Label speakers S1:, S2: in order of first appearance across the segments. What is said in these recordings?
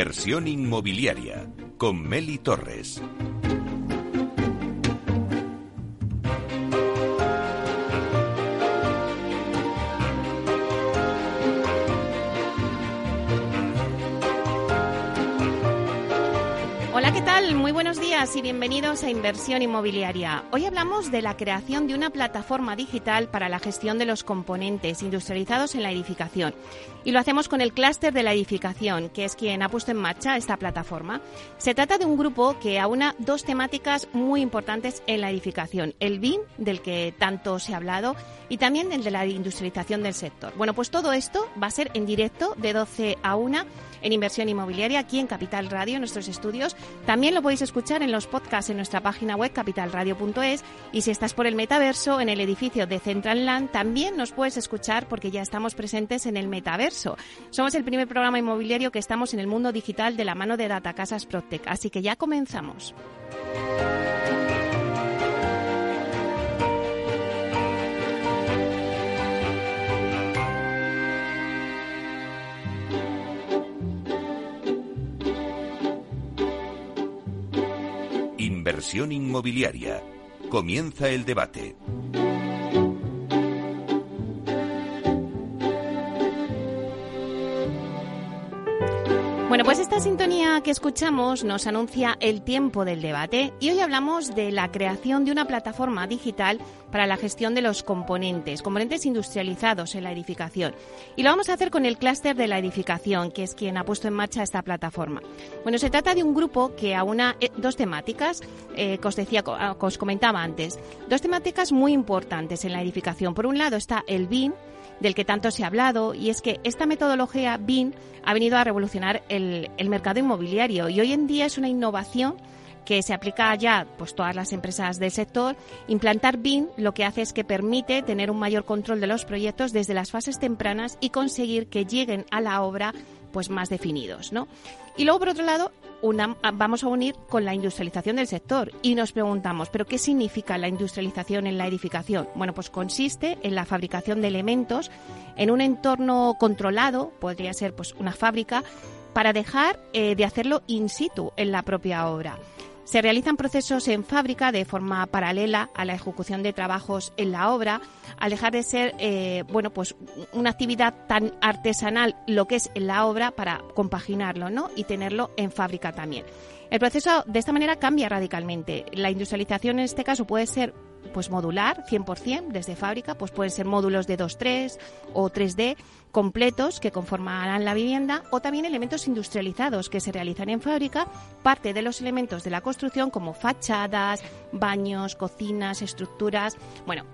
S1: Inversión inmobiliaria con Meli Torres.
S2: Buenos días y bienvenidos a Inversión Inmobiliaria. Hoy hablamos de la creación de una plataforma digital para la gestión de los componentes industrializados en la edificación. Y lo hacemos con el clúster de la edificación, que es quien ha puesto en marcha esta plataforma. Se trata de un grupo que aúna dos temáticas muy importantes en la edificación. El BIM, del que tanto se ha hablado, y también el de la industrialización del sector. Bueno, pues todo esto va a ser en directo de 12 a 1 en inversión inmobiliaria aquí en Capital Radio, en nuestros estudios. También lo podéis escuchar en los podcasts en nuestra página web capitalradio.es y si estás por el metaverso en el edificio de Central Land también nos puedes escuchar porque ya estamos presentes en el metaverso. Somos el primer programa inmobiliario que estamos en el mundo digital de la mano de Data Casas Protec, así que ya comenzamos.
S1: Inversión inmobiliaria. Comienza el debate.
S2: Bueno, pues esta sintonía que escuchamos nos anuncia el tiempo del debate y hoy hablamos de la creación de una plataforma digital para la gestión de los componentes, componentes industrializados en la edificación. Y lo vamos a hacer con el clúster de la edificación, que es quien ha puesto en marcha esta plataforma. Bueno, se trata de un grupo que aúna eh, dos temáticas, eh, os decía, que os comentaba antes, dos temáticas muy importantes en la edificación. Por un lado está el BIM, del que tanto se ha hablado, y es que esta metodología BIM ha venido a revolucionar el, el mercado inmobiliario y hoy en día es una innovación que se aplica ya pues todas las empresas del sector. Implantar BIM lo que hace es que permite tener un mayor control de los proyectos desde las fases tempranas y conseguir que lleguen a la obra pues más definidos, ¿no? Y luego por otro lado, una, vamos a unir con la industrialización del sector y nos preguntamos, ¿pero qué significa la industrialización en la edificación? Bueno, pues consiste en la fabricación de elementos en un entorno controlado, podría ser pues una fábrica, para dejar eh, de hacerlo in situ en la propia obra. Se realizan procesos en fábrica de forma paralela a la ejecución de trabajos en la obra, al dejar de ser eh, bueno pues una actividad tan artesanal lo que es en la obra para compaginarlo ¿no? y tenerlo en fábrica también. El proceso de esta manera cambia radicalmente. La industrialización en este caso puede ser pues modular 100% desde fábrica, pues pueden ser módulos de 2-3 o 3D completos que conformarán la vivienda o también elementos industrializados que se realizan en fábrica, parte de los elementos de la construcción como fachadas, baños, cocinas, estructuras. Bueno,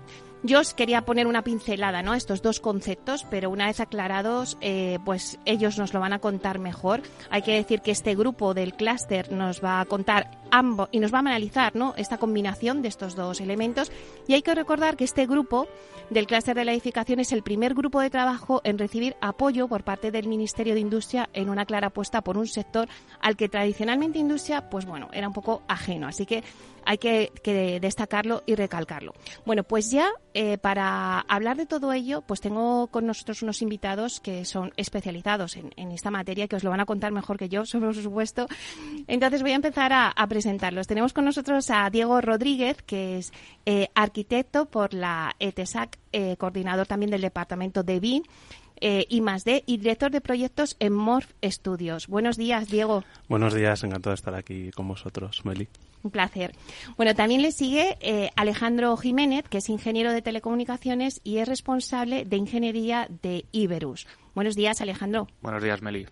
S2: yo os quería poner una pincelada ¿no? a estos dos conceptos, pero una vez aclarados, eh, pues ellos nos lo van a contar mejor. Hay que decir que este grupo del clúster nos va a contar ambos y nos va a analizar ¿no? esta combinación de estos dos elementos. Y hay que recordar que este grupo del clúster de la edificación es el primer grupo de trabajo en recibir apoyo por parte del Ministerio de Industria en una clara apuesta por un sector al que tradicionalmente industria, pues bueno, era un poco ajeno. Así que hay que, destacarlo y recalcarlo. Bueno, pues ya eh, para hablar de todo ello, pues tengo con nosotros unos invitados que son especializados en, esta materia, que os lo van a contar mejor que yo, sobre supuesto. Entonces voy a empezar a, presentarlos. Tenemos con nosotros a Diego Rodríguez, que es eh, arquitecto por la ETESAC, eh, coordinador también del departamento de BIN. Eh, y más D y director de proyectos en Morph Studios. Buenos días, Diego.
S3: Buenos días, encantado de estar aquí con vosotros, Meli.
S2: Un placer. Bueno, también le sigue eh, Alejandro Jiménez, que es ingeniero de telecomunicaciones y es responsable de ingeniería de Iberus. Buenos días, Alejandro.
S4: Buenos días, Meli.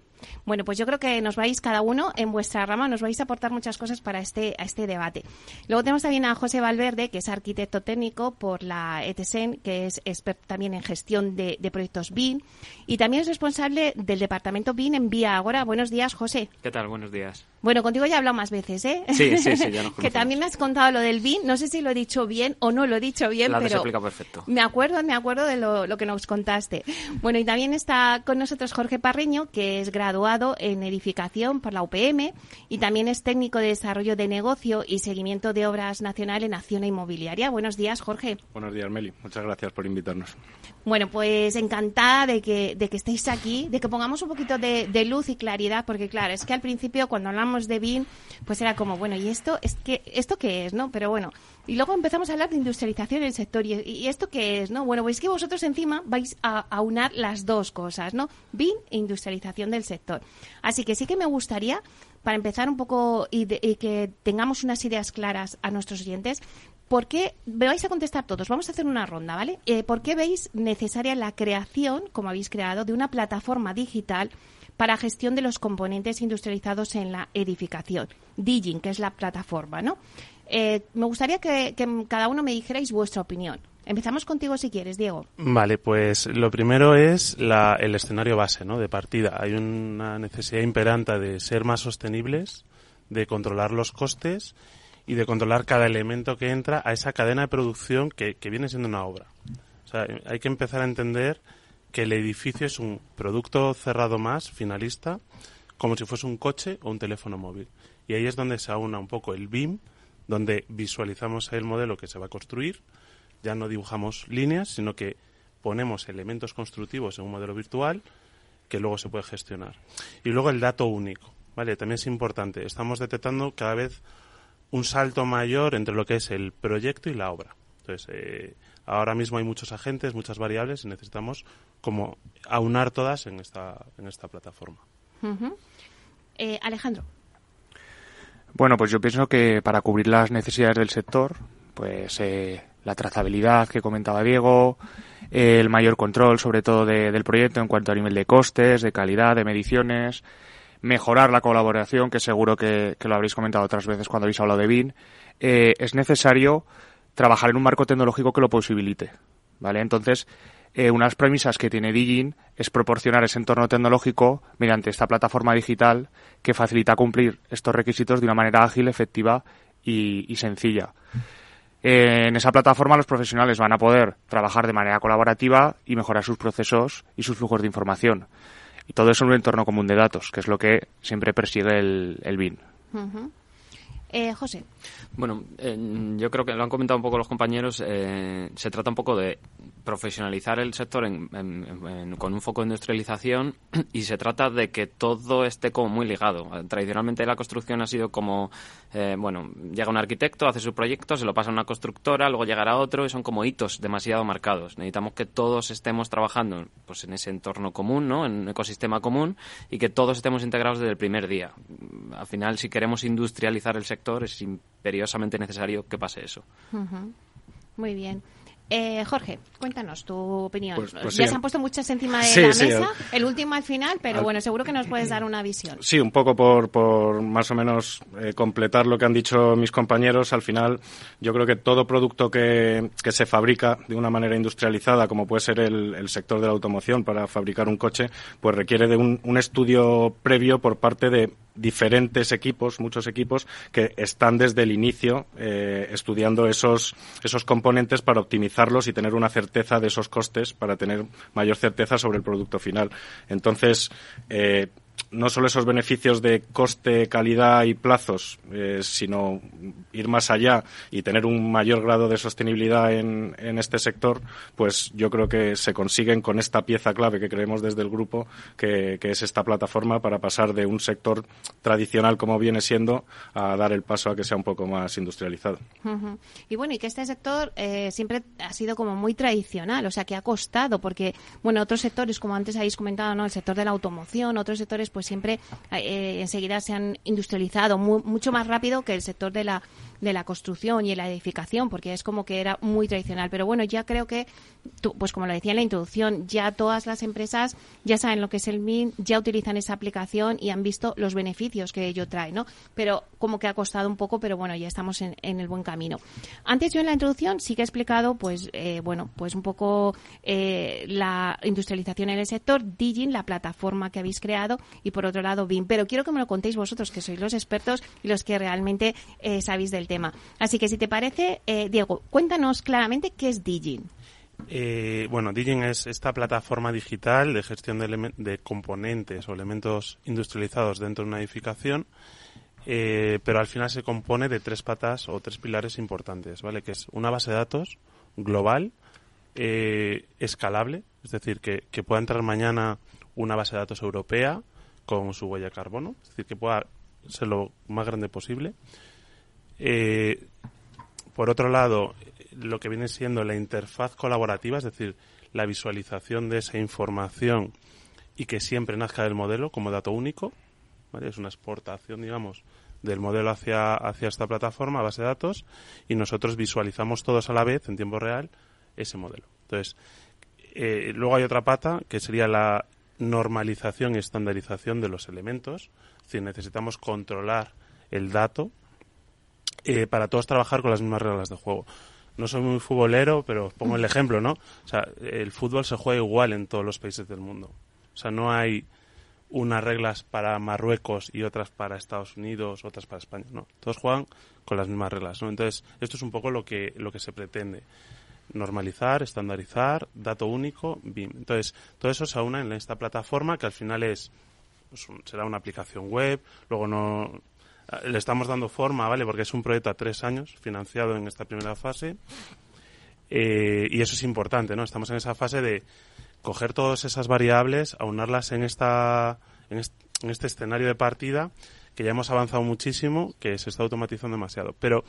S2: Bueno, pues yo creo que nos vais cada uno en vuestra rama, nos vais a aportar muchas cosas para este, a este debate. Luego tenemos también a José Valverde, que es arquitecto técnico por la ETSEN, que es experto también en gestión de, de proyectos BIM y también es responsable del departamento BIM en Vía Agora. Buenos días, José.
S4: ¿Qué tal? Buenos días.
S2: Bueno, contigo ya he hablado más veces, ¿eh?
S4: Sí, sí, sí, ya nos
S2: Que también me has contado lo del BIM. No sé si lo he dicho bien o no lo he dicho bien,
S4: has
S2: pero
S4: perfecto.
S2: me acuerdo, me acuerdo de lo, lo que nos contaste. Bueno, y también está con nosotros Jorge Parreño, que es graduado en edificación por la UPM y también es técnico de desarrollo de negocio y seguimiento de obras nacional en Acción Inmobiliaria. Buenos días, Jorge.
S4: Buenos días, Meli. Muchas gracias por invitarnos.
S2: Bueno, pues encantada de que, de que estéis aquí, de que pongamos un poquito de, luz y claridad, porque claro, es que al principio cuando hablamos de BIM, pues era como, bueno, ¿y esto, es que, esto qué es? no Pero bueno, y luego empezamos a hablar de industrialización en el sector. ¿Y, esto qué es? no Bueno, pues es que vosotros encima vais a, a unar las dos cosas, ¿no? BIM e industrialización del sector. Así que sí que me gustaría para empezar un poco y, que tengamos unas ideas claras a nuestros oyentes, ¿por qué, me vais a contestar todos, vamos a hacer una ronda, ¿vale? Eh, ¿Por qué veis necesaria la creación, como habéis creado, de una plataforma digital para gestión de los componentes industrializados en la edificación? Digin, que es la plataforma, ¿no? Eh, me gustaría que, cada uno me dijerais vuestra opinión. Empezamos contigo si quieres, Diego.
S3: Vale, pues lo primero es el escenario base, ¿no? De partida. Hay una necesidad imperante de ser más sostenibles, de controlar los costes y de controlar cada elemento que entra a esa cadena de producción que, que viene siendo una obra. O sea, hay que empezar a entender que el edificio es un producto cerrado más, finalista, como si fuese un coche o un teléfono móvil. Y ahí es donde se aúna un poco el BIM, donde visualizamos el modelo que se va a construir, ya no dibujamos líneas, sino que ponemos elementos constructivos en un modelo virtual que luego se puede gestionar. Y luego el dato único, ¿vale? También es importante. Estamos detectando cada vez un salto mayor entre lo que es el proyecto y la obra. Entonces, eh, ahora mismo hay muchos agentes, muchas variables y necesitamos como aunar todas en esta, en esta plataforma.
S2: Eh, Alejandro.
S5: Bueno, pues yo pienso que para cubrir las necesidades del sector, pues eh, la trazabilidad que comentaba Diego, el mayor control sobre todo del proyecto en cuanto a nivel de costes, de calidad, de mediciones, mejorar la colaboración, que seguro que, lo habréis comentado otras veces cuando habéis hablado de BIN, eh, es necesario trabajar en un marco tecnológico que lo posibilite. ¿vale? Entonces, eh, unas premisas que tiene Digin es proporcionar ese entorno tecnológico mediante esta plataforma digital que facilita cumplir estos requisitos de una manera ágil, efectiva y sencilla en esa plataforma los profesionales van a poder trabajar de manera colaborativa y mejorar sus procesos y sus flujos de información. Y todo eso en un entorno común de datos, que es lo que siempre persigue el, el BIN.
S2: Eh, José.
S6: Bueno, yo creo que lo han comentado un poco los compañeros. Eh, se trata un poco de profesionalizar el sector con un foco de industrialización y se trata de que todo esté como muy ligado. Tradicionalmente la construcción ha sido como, eh, bueno, llega un arquitecto, hace su proyecto, se lo pasa a una constructora, luego llegará otro y son como hitos demasiado marcados. Necesitamos que todos estemos trabajando pues, en ese entorno común, ¿no? en un ecosistema común y que todos estemos integrados desde el primer día. Al final, si queremos industrializar el sector, es imperiosamente necesario que pase eso.
S2: Muy bien. Eh, Jorge, cuéntanos tu opinión.
S4: Pues, pues
S2: ya se han puesto muchas encima de la mesa, el... último al final, pero bueno, seguro que nos puedes dar una visión.
S4: Sí, un poco por, por más o menos eh, completar lo que han dicho mis compañeros. Al final, yo creo que todo producto que, que se fabrica de una manera industrializada, como puede ser el, el, sector de la automoción para fabricar un coche, pues requiere de un, un estudio previo por parte de diferentes equipos, muchos equipos, que están desde el inicio eh, estudiando esos, esos componentes para y tener una certeza de esos costes para tener mayor certeza sobre el producto final. Entonces, eh, no solo esos beneficios de coste, calidad y plazos, eh, sino ir más allá y tener un mayor grado de sostenibilidad en, este sector, pues yo creo que se consiguen con esta pieza clave que creemos desde el grupo, que, es esta plataforma para pasar de un sector tradicional como viene siendo a dar el paso a que sea un poco más industrializado.
S2: Y bueno, y que este sector eh, siempre ha sido como muy tradicional, o sea, que ha costado, porque, bueno, otros sectores, como antes habéis comentado, ¿no? El sector de la automoción, otros sectores pues siempre eh, enseguida se han industrializado mucho más rápido que el sector de la de la construcción y la edificación, porque es como que era muy tradicional. Pero bueno, ya creo que, pues como lo decía en la introducción, ya todas las empresas ya saben lo que es el MIN, ya utilizan esa aplicación y han visto los beneficios que ello trae, ¿no? Pero como que ha costado un poco, pero bueno, ya estamos en, el buen camino. Antes yo en la introducción sí que he explicado, pues, eh, bueno, pues un poco eh, la industrialización en el sector, Digin, la plataforma que habéis creado, y por otro lado BIM. Pero quiero que me lo contéis vosotros, que sois los expertos y los que realmente eh, sabéis del tema. Así que si te parece, eh, Diego, cuéntanos claramente qué es Digin.
S3: Eh, bueno, Digin es esta plataforma digital de gestión de, componentes o elementos industrializados dentro de una edificación, eh, pero al final se compone de tres patas o tres pilares importantes, ¿vale? Que es una base de datos global, eh, escalable, es decir, que, que pueda entrar mañana una base de datos europea con su huella de carbono, es decir, que pueda ser lo más grande posible. Eh, por otro lado, lo que viene siendo la interfaz colaborativa, es decir, la visualización de esa información y que siempre nazca del modelo como dato único. Es una exportación, digamos, del modelo hacia, hacia esta plataforma, base de datos, y nosotros visualizamos todos a la vez, en tiempo real, ese modelo. Entonces, eh, luego hay otra pata, que sería la normalización y estandarización de los elementos. Es decir, necesitamos controlar el dato eh, para todos trabajar con las mismas reglas de juego. No soy muy futbolero, pero pongo el ejemplo, ¿no? O sea, el fútbol se juega igual en todos los países del mundo. O sea, no hay unas reglas para Marruecos y otras para Estados Unidos, otras para España, no. Todos juegan con las mismas reglas, ¿no? Entonces, esto es un poco lo que, lo que se pretende. Normalizar, estandarizar, dato único, BIM. Entonces, todo eso se aúna en esta plataforma que al final es, pues, será una aplicación web, luego no, le estamos dando forma, ¿vale? Porque es un proyecto a tres años, financiado en esta primera fase. Eh, y eso es importante, ¿no? Estamos en esa fase de coger todas esas variables, aunarlas en, esta, en, este, escenario de partida, que ya hemos avanzado muchísimo, que se está automatizando demasiado. Pero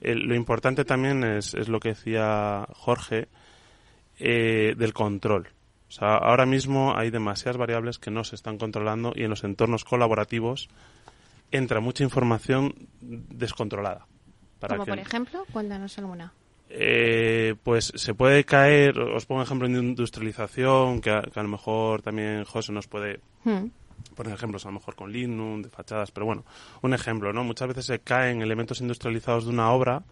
S3: eh, lo importante también es, es, lo que decía Jorge, eh, del control. O sea, ahora mismo hay demasiadas variables que no se están controlando y en los entornos colaborativos entra mucha información descontrolada.
S2: Como por ejemplo, cuéntanos alguna.
S3: Eh, pues se puede caer, os pongo ejemplo de industrialización, que a, lo mejor también José nos puede hmm. poner ejemplos, a lo mejor con Linux, de fachadas, pero bueno, un ejemplo, ¿no? Muchas veces se caen elementos industrializados de una obra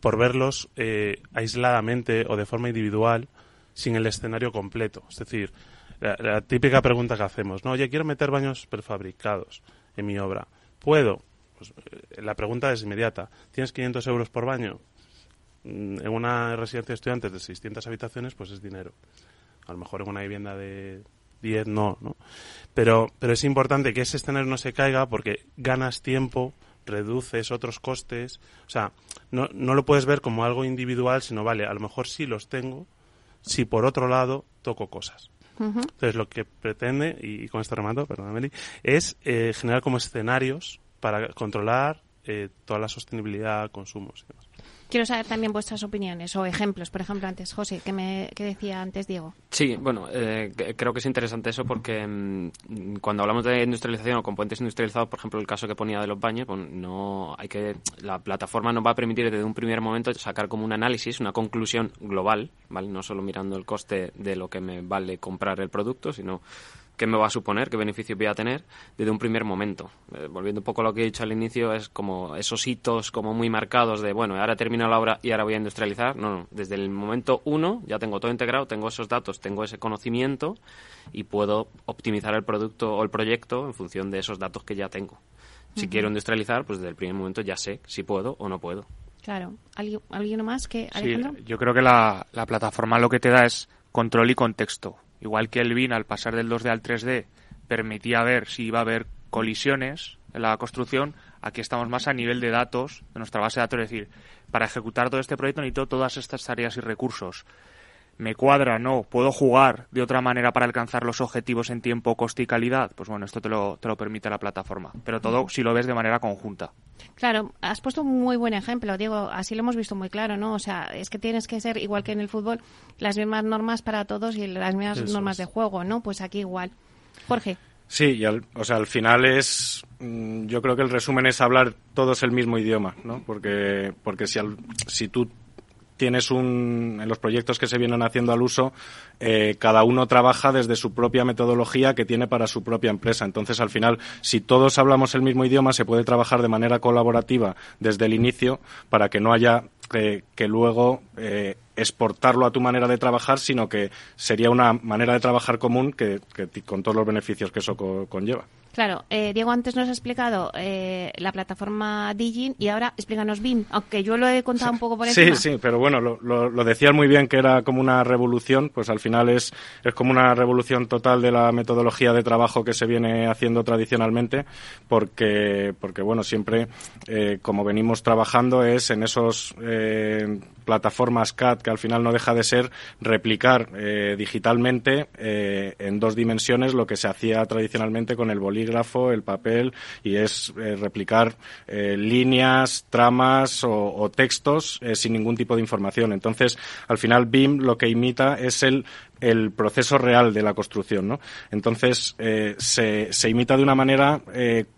S3: por verlos eh, aisladamente o de forma individual sin el escenario completo. Es decir, la, la, típica pregunta que hacemos, ¿no? Oye, quiero meter baños prefabricados en mi obra. ¿Puedo? Pues, eh, la pregunta es inmediata. ¿Tienes 500 euros por baño? Mm, en una residencia de estudiantes de 600 habitaciones, pues es dinero. A lo mejor en una vivienda de 10 no, ¿no? Pero, pero es importante que ese escenario no se caiga porque ganas tiempo, reduces otros costes. O sea, no, no lo puedes ver como algo individual, sino, vale, a lo mejor sí los tengo, si por otro lado toco cosas. Entonces, lo que pretende, y, con esto remato, perdón, Meli, es eh, generar como escenarios para controlar eh, toda la sostenibilidad, consumos y demás.
S2: Quiero saber también vuestras opiniones o ejemplos. Por ejemplo, antes, José, que, me, que decía antes Diego.
S6: Sí, bueno, eh, creo que es interesante eso porque mm, cuando hablamos de industrialización o componentes industrializados, por ejemplo, el caso que ponía de los baños, pues no hay que la plataforma nos va a permitir desde un primer momento sacar como un análisis, una conclusión global, ¿vale? No solo mirando el coste de lo que me vale comprar el producto, sino qué me va a suponer, qué beneficios voy a tener desde un primer momento. Eh, volviendo un poco a lo que he dicho al inicio, es como esos hitos como muy marcados de, bueno, ahora termino la obra y ahora voy a industrializar. No, no, desde el momento uno ya tengo todo integrado, tengo esos datos, tengo ese conocimiento y puedo optimizar el producto o el proyecto en función de esos datos que ya tengo. Si quiero industrializar, pues desde el primer momento ya sé si puedo o no puedo.
S2: Claro. ¿Alguien, más que Alejandro?
S5: Sí, yo creo que la, la plataforma lo que te da es control y contexto Igual que el BIN al pasar del 2D al 3D permitía ver si iba a haber colisiones en la construcción, aquí estamos más a nivel de datos de nuestra base de datos. Es decir, para ejecutar todo este proyecto necesito todas estas tareas y recursos me cuadra, no, puedo jugar de otra manera para alcanzar los objetivos en tiempo, coste y calidad, pues bueno, esto te lo, te lo permite la plataforma. Pero todo si lo ves de manera conjunta.
S2: Claro, has puesto un muy buen ejemplo, Diego, así lo hemos visto muy claro, ¿no? O sea, es que tienes que ser, igual que en el fútbol, las mismas normas para todos y las mismas normas de juego, ¿no? Pues aquí igual. Jorge.
S4: Sí, o sea, al final es, mm, yo creo que el resumen es hablar todos el mismo idioma, ¿no? Porque, porque si, al, si tú tienes un, en los proyectos que se vienen haciendo al uso, eh, cada uno trabaja desde su propia metodología que tiene para su propia empresa. Entonces, al final, si todos hablamos el mismo idioma, se puede trabajar de manera colaborativa desde el inicio para que no haya que, que luego eh, exportarlo a tu manera de trabajar, sino que sería una manera de trabajar común que, con todos los beneficios que eso conlleva.
S2: Claro, eh, Diego antes nos ha explicado eh, la plataforma Digin y ahora explícanos BIM, aunque yo lo he contado un poco por encima.
S4: Sí, sí, pero bueno, lo, lo, decías muy bien que era como una revolución, pues al final es, es como una revolución total de la metodología de trabajo que se viene haciendo tradicionalmente, porque, porque bueno, siempre eh, como venimos trabajando es en esos plataformas CAD que al final no deja de ser replicar digitalmente en dos dimensiones lo que se hacía tradicionalmente con el bolígrafo el papel y es eh, replicar eh, líneas, tramas o, textos eh, sin ningún tipo de información. Entonces, al final BIM lo que imita es el el proceso real de la construcción, ¿no? Entonces se, imita de una manera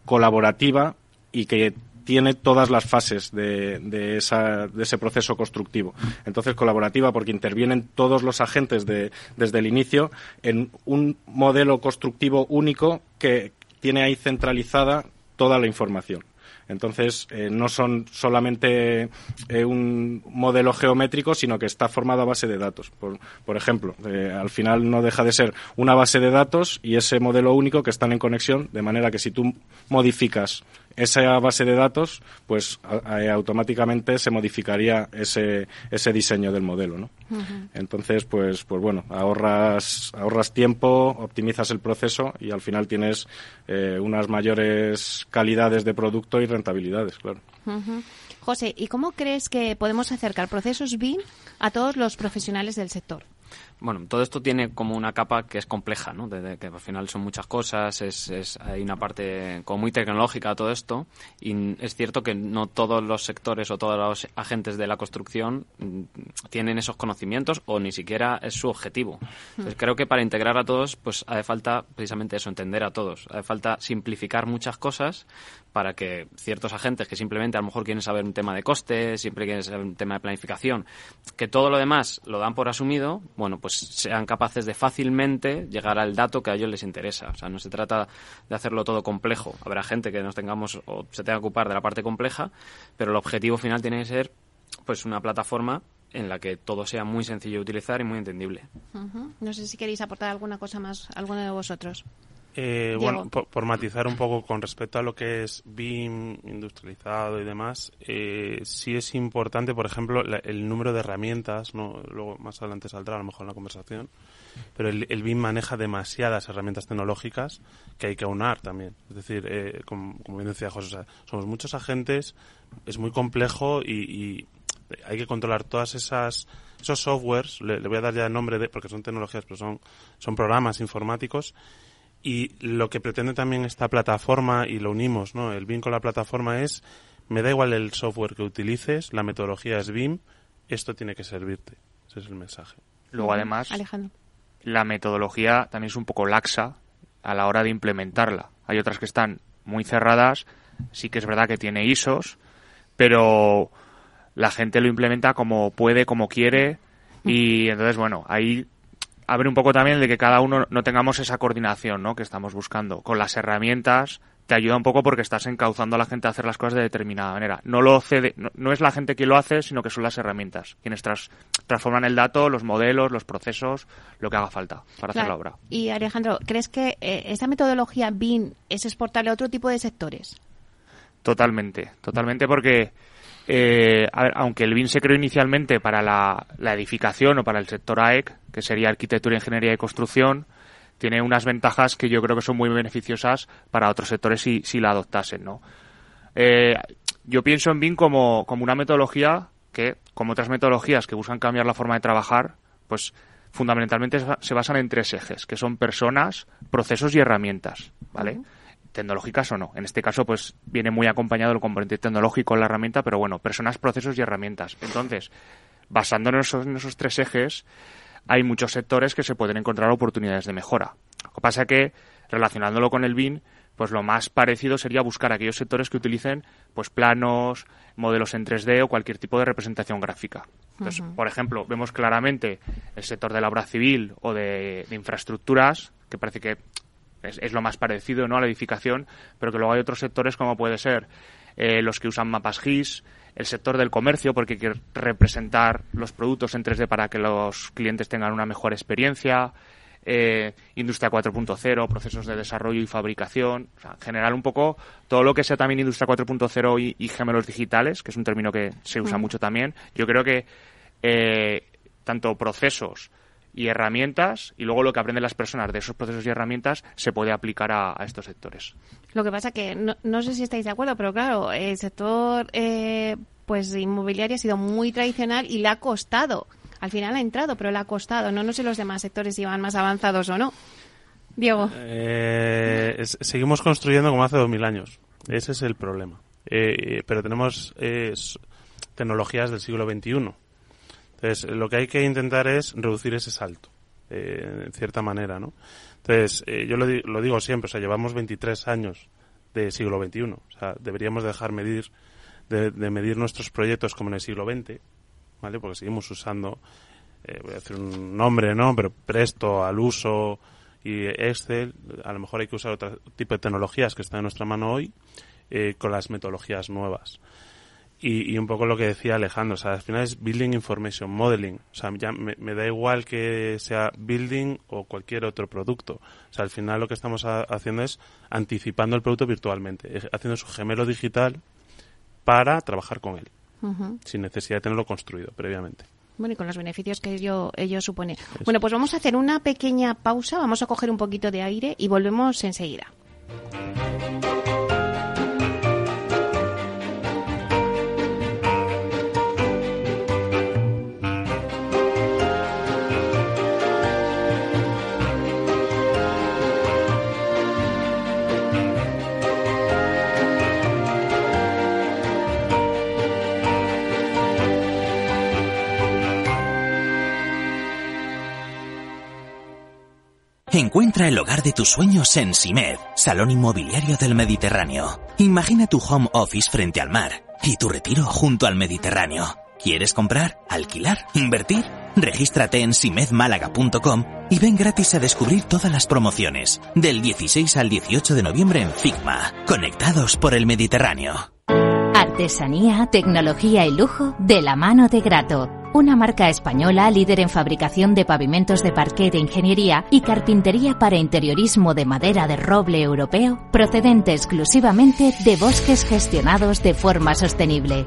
S4: colaborativa y que tiene todas las fases de, de, esa, de, ese proceso constructivo. Entonces, colaborativa porque intervienen todos los agentes de, desde el inicio en un modelo constructivo único que, tiene ahí centralizada toda la información. Entonces, eh, no son solamente eh, un modelo geométrico, sino que está formado a base de datos. Por, ejemplo, eh, al final no deja de ser una base de datos y ese modelo único que están en conexión, de manera que si tú modificas esa base de datos, pues automáticamente se modificaría ese, ese diseño del modelo, ¿no? Entonces, pues, pues bueno, ahorras, ahorras tiempo, optimizas el proceso y al final tienes eh, unas mayores calidades de producto y rentabilidades, claro.
S2: José, ¿y cómo crees que podemos acercar procesos BIM a todos los profesionales del sector?
S6: Bueno, todo esto tiene como una capa que es compleja, ¿no? De, que al final son muchas cosas, es, es, hay una parte como muy tecnológica todo esto y es cierto que no todos los sectores o todos los agentes de la construcción mm, tienen esos conocimientos o ni siquiera es su objetivo. Entonces creo que para integrar a todos pues hace falta precisamente eso, entender a todos. Hace falta simplificar muchas cosas para que ciertos agentes que simplemente a lo mejor quieren saber un tema de costes, siempre quieren saber un tema de planificación, que todo lo demás lo dan por asumido, bueno, pues sean capaces de fácilmente llegar al dato que a ellos les interesa. O sea, no se trata de hacerlo todo complejo. Habrá gente que nos tengamos o se tenga que ocupar de la parte compleja, pero el objetivo final tiene que ser pues una plataforma en la que todo sea muy sencillo de utilizar y muy entendible.
S2: No sé si queréis aportar alguna cosa más, alguno de vosotros.
S3: Eh, bueno, por, matizar un poco con respecto a lo que es BIM industrializado y demás, eh, sí es importante, por ejemplo, el número de herramientas, ¿no? luego más adelante saldrá a lo mejor en la conversación, pero el, BIM maneja demasiadas herramientas tecnológicas que hay que aunar también. Es decir, eh, como, bien decía José, somos muchos agentes, es muy complejo y, hay que controlar todas esas esos softwares, le, voy a dar ya el nombre de, porque son tecnologías, pero son, son programas informáticos y lo que pretende también esta plataforma, y lo unimos, ¿no? El BIM con la plataforma es, me da igual el software que utilices, la metodología es BIM, esto tiene que servirte. Ese es el mensaje.
S5: Luego, además, la metodología también es un poco laxa a la hora de implementarla. Hay otras que están muy cerradas, sí que es verdad que tiene ISOs, pero la gente lo implementa como puede, como quiere, y entonces, bueno, ahí abre un poco también de que cada uno no tengamos esa coordinación ¿no? que estamos buscando. Con las herramientas te ayuda un poco porque estás encauzando a la gente a hacer las cosas de determinada manera. No lo cede, no, es la gente quien lo hace, sino que son las herramientas quienes transforman el dato, los modelos, los procesos, lo que haga falta para hacer la obra.
S2: Y Alejandro, ¿crees que eh, esa metodología BIM es exportable a otro tipo de sectores?
S5: Totalmente, totalmente porque eh, aunque el BIM se creó inicialmente para la, edificación o para el sector AEC, que sería arquitectura, ingeniería y construcción, tiene unas ventajas que yo creo que son muy beneficiosas para otros sectores si, si la adoptasen, ¿no? Eh, yo pienso en BIM como, como una metodología que, como otras metodologías que buscan cambiar la forma de trabajar, pues fundamentalmente se basan en tres ejes, que son personas, procesos y herramientas, ¿vale? Tecnológicas o no. En este caso, pues viene muy acompañado el componente tecnológico en la herramienta, pero bueno, personas, procesos y herramientas. Entonces, basándonos en esos, tres ejes, hay muchos sectores que se pueden encontrar oportunidades de mejora. Lo que pasa es que, relacionándolo con el BIN, pues lo más parecido sería buscar aquellos sectores que utilicen pues planos, modelos en 3D o cualquier tipo de representación gráfica. Entonces, por ejemplo, vemos claramente el sector de la obra civil o de infraestructuras, que parece que es, lo más parecido ¿no? a la edificación, pero que luego hay otros sectores como puede ser eh, los que usan mapas GIS, el sector del comercio, porque hay que representar los productos en 3D para que los clientes tengan una mejor experiencia, eh, industria 4.0, procesos de desarrollo y fabricación, o sea, en general un poco todo lo que sea también industria 4.0 y, y, gemelos digitales, que es un término que se usa mucho también. Yo creo que eh, tanto procesos y herramientas y luego lo que aprenden las personas de esos procesos y herramientas se puede aplicar a, estos sectores.
S2: Lo que pasa que no, no, sé si estáis de acuerdo, pero claro, el sector eh, pues inmobiliario ha sido muy tradicional y le ha costado. Al final ha entrado, pero le ha costado. No, no sé los demás sectores si van más avanzados o no. Diego.
S3: Eh, seguimos construyendo como hace dos mil años. Ese es el problema. Eh, pero tenemos tecnologías del siglo XXI entonces, lo que hay que intentar es reducir ese salto, eh, en cierta manera, ¿no? Entonces, eh, yo lo, digo siempre, o sea, llevamos 23 años de siglo XXI. O sea, deberíamos dejar medir, de, medir nuestros proyectos como en el siglo XX, ¿vale? Porque seguimos usando, eh, voy a decir un nombre, ¿no? Pero Presto, al uso y Excel, a lo mejor hay que usar otro tipo de tecnologías que están en nuestra mano hoy, con las metodologías nuevas. Y, un poco lo que decía Alejandro, o sea, al final es Building Information Modeling. O sea, ya me, da igual que sea Building o cualquier otro producto. O sea, al final lo que estamos haciendo es anticipando el producto virtualmente, haciendo su gemelo digital para trabajar con él, sin necesidad de tenerlo construido previamente.
S2: Bueno, y con los beneficios que ello, ello supone. Bueno, pues vamos a hacer una pequeña pausa, vamos a coger un poquito de aire y volvemos enseguida.
S7: Encuentra el hogar de tus sueños en Simed, Salón Inmobiliario del Mediterráneo. Imagina tu home office frente al mar y tu retiro junto al Mediterráneo. ¿Quieres comprar, alquilar, invertir? Regístrate en simedmálaga.com y ven gratis a descubrir todas las promociones del 16 al 18 de noviembre en Figma, conectados por el Mediterráneo.
S8: Artesanía, tecnología y lujo de la mano de Grato una marca española líder en fabricación de pavimentos de parquet de ingeniería y carpintería para interiorismo de madera de roble europeo, procedente exclusivamente de bosques gestionados de forma sostenible.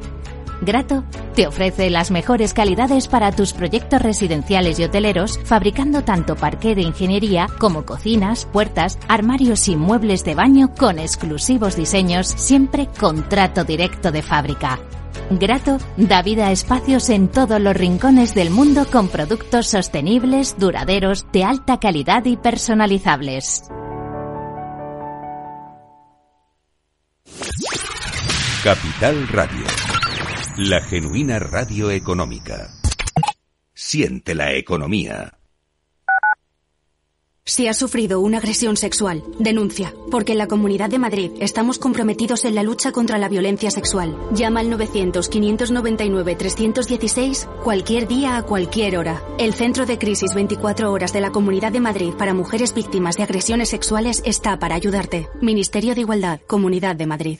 S8: Grato te ofrece las mejores calidades para tus proyectos residenciales y hoteleros, fabricando tanto parquet de ingeniería como cocinas, puertas, armarios y muebles de baño con exclusivos diseños, siempre con trato directo de fábrica. Grato da vida a espacios en todos los rincones del mundo con productos sostenibles, duraderos, de alta calidad y personalizables.
S1: Capital Radio. La genuina radio económica. Siente la economía.
S9: Si has sufrido una agresión sexual, denuncia, porque en la Comunidad de Madrid estamos comprometidos en la lucha contra la violencia sexual. Llama al 900-599-316 cualquier día a cualquier hora. El Centro de Crisis 24 Horas de la Comunidad de Madrid para mujeres víctimas de agresiones sexuales está para ayudarte. Ministerio de Igualdad, Comunidad de Madrid.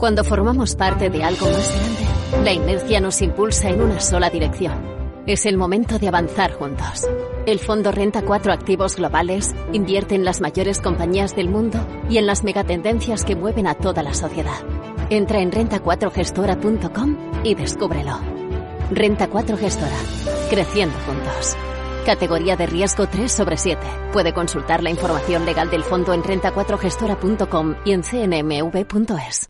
S9: Cuando formamos parte de algo más grande, la inercia nos impulsa en una sola dirección. Es el momento de avanzar juntos. El fondo Renta 4 Activos Globales invierte en las mayores compañías del mundo y en las megatendencias que mueven a toda la sociedad. Entra en renta4gestora.com y descúbrelo. Renta 4 Gestora. Creciendo juntos. Categoría de riesgo 3 sobre 7. Puede consultar la información legal del fondo en renta4gestora.com y en cnmv.es.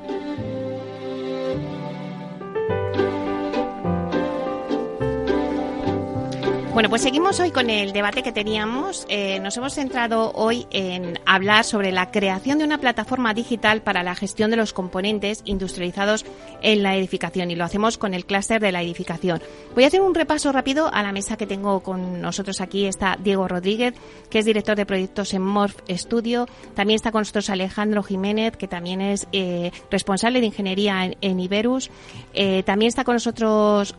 S2: Bueno, pues seguimos hoy con el debate que teníamos. Eh, nos hemos centrado hoy en hablar sobre la creación de una plataforma digital para la gestión de los componentes industrializados en la edificación y lo hacemos con el clúster de la edificación. Voy a hacer un repaso rápido a la mesa que tengo con nosotros aquí. Está Diego Rodríguez, que es director de proyectos en Morph Studio. También está con nosotros Alejandro Jiménez, que también es eh, responsable de ingeniería en, Iberus. Eh, también está con nosotros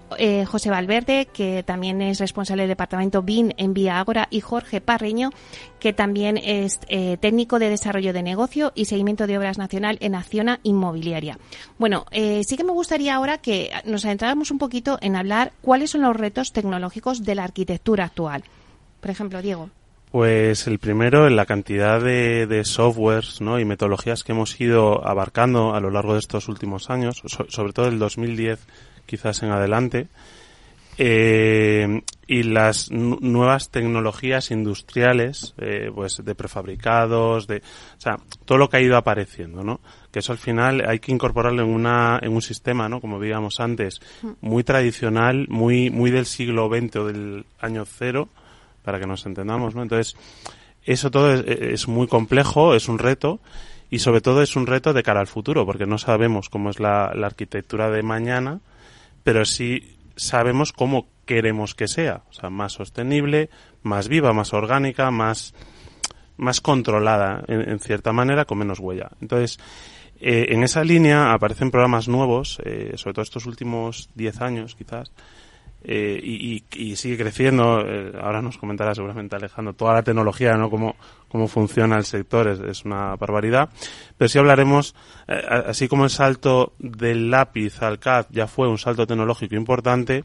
S2: José Valverde, que también es responsable del departamento BIN en Vía Ágora, y Jorge Parreño, que también es eh, técnico de desarrollo de negocio y seguimiento de obras nacional en Acciona Inmobiliaria. Bueno, eh, sí que me gustaría ahora que nos adentráramos un poquito en hablar cuáles son los retos tecnológicos de la arquitectura actual. Por ejemplo, Diego.
S3: Pues el primero, en la cantidad de, softwares y metodologías que hemos ido abarcando a lo largo de estos últimos años, sobre todo el 2010 quizás en adelante, eh, y las nuevas tecnologías industriales, eh, pues de prefabricados, de, o sea, todo lo que ha ido apareciendo, ¿no? Que eso al final hay que incorporarlo en una, en un sistema, ¿no? Como veíamos antes, muy tradicional, muy, muy del siglo XX o del año cero, para que nos entendamos, ¿no? Entonces, eso todo es, es muy complejo, es un reto, y sobre todo es un reto de cara al futuro, porque no sabemos cómo es la, la arquitectura de mañana, pero sí sabemos cómo queremos que sea, o sea, más sostenible, más viva, más orgánica, más, más controlada en, cierta manera, con menos huella. Entonces, eh, en esa línea aparecen programas nuevos, eh, sobre todo estos últimos 10 años quizás, eh, y, sigue creciendo. Eh, ahora nos comentará seguramente Alejandro toda la tecnología, ¿no? Cómo, cómo funciona el sector, es, una barbaridad. Pero sí hablaremos, eh, así como el salto del lápiz al CAD ya fue un salto tecnológico importante,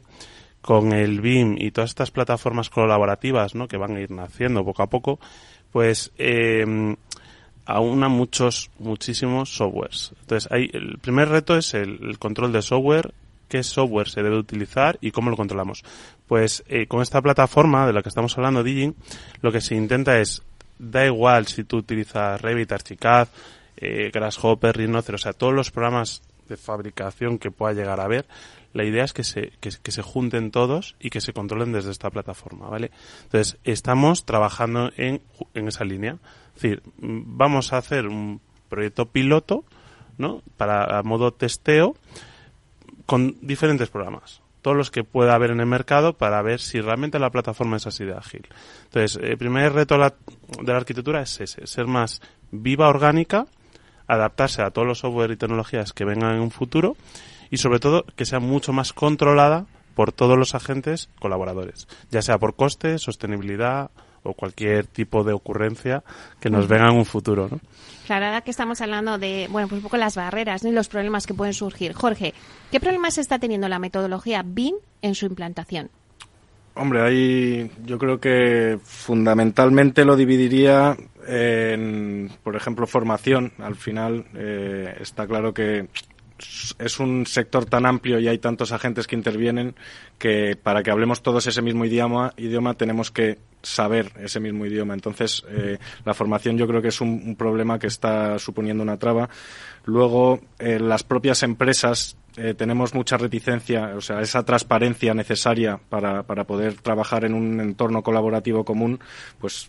S3: con el BIM y todas estas plataformas colaborativas, ¿no? Que van a ir naciendo poco a poco, pues, eh, aúna muchos, muchísimos softwares. Entonces, hay, el primer reto es el control de software qué software se debe utilizar y cómo lo controlamos. Pues eh, con esta plataforma de la que estamos hablando, Digin, lo que se intenta es, da igual si tú utilizas Revit, Archicad, eh, Grasshopper, Rhinoceros, o sea, todos los programas de fabricación que pueda llegar a haber, la idea es que se, que, se junten todos y que se controlen desde esta plataforma, ¿vale? Entonces, estamos trabajando en, en esa línea. Es decir, vamos a hacer un proyecto piloto, ¿no? Para a modo testeo, con diferentes programas, todos los que pueda haber en el mercado para ver si realmente la plataforma es así de ágil. Entonces, el primer reto de la, arquitectura es ese, ser más viva, orgánica, adaptarse a todos los software y tecnologías que vengan en un futuro y sobre todo que sea mucho más controlada por todos los agentes colaboradores, ya sea por coste, sostenibilidad o cualquier tipo de ocurrencia que nos venga en un futuro, ¿no?
S2: Claro, ahora que estamos hablando de, bueno, pues un poco las barreras y los problemas que pueden surgir. Jorge, ¿qué problemas está teniendo la metodología BIM en su implantación?
S4: Hombre, ahí yo creo que fundamentalmente lo dividiría en, por ejemplo, formación. Al final eh, está claro que es un sector tan amplio y hay tantos agentes que intervienen que para que hablemos todos ese mismo idioma, idioma tenemos que saber ese mismo idioma. Entonces, eh, la formación yo creo que es un, problema que está suponiendo una traba. Luego, eh, las propias empresas eh, tenemos mucha reticencia, o sea, esa transparencia necesaria para, para poder trabajar en un entorno colaborativo común, pues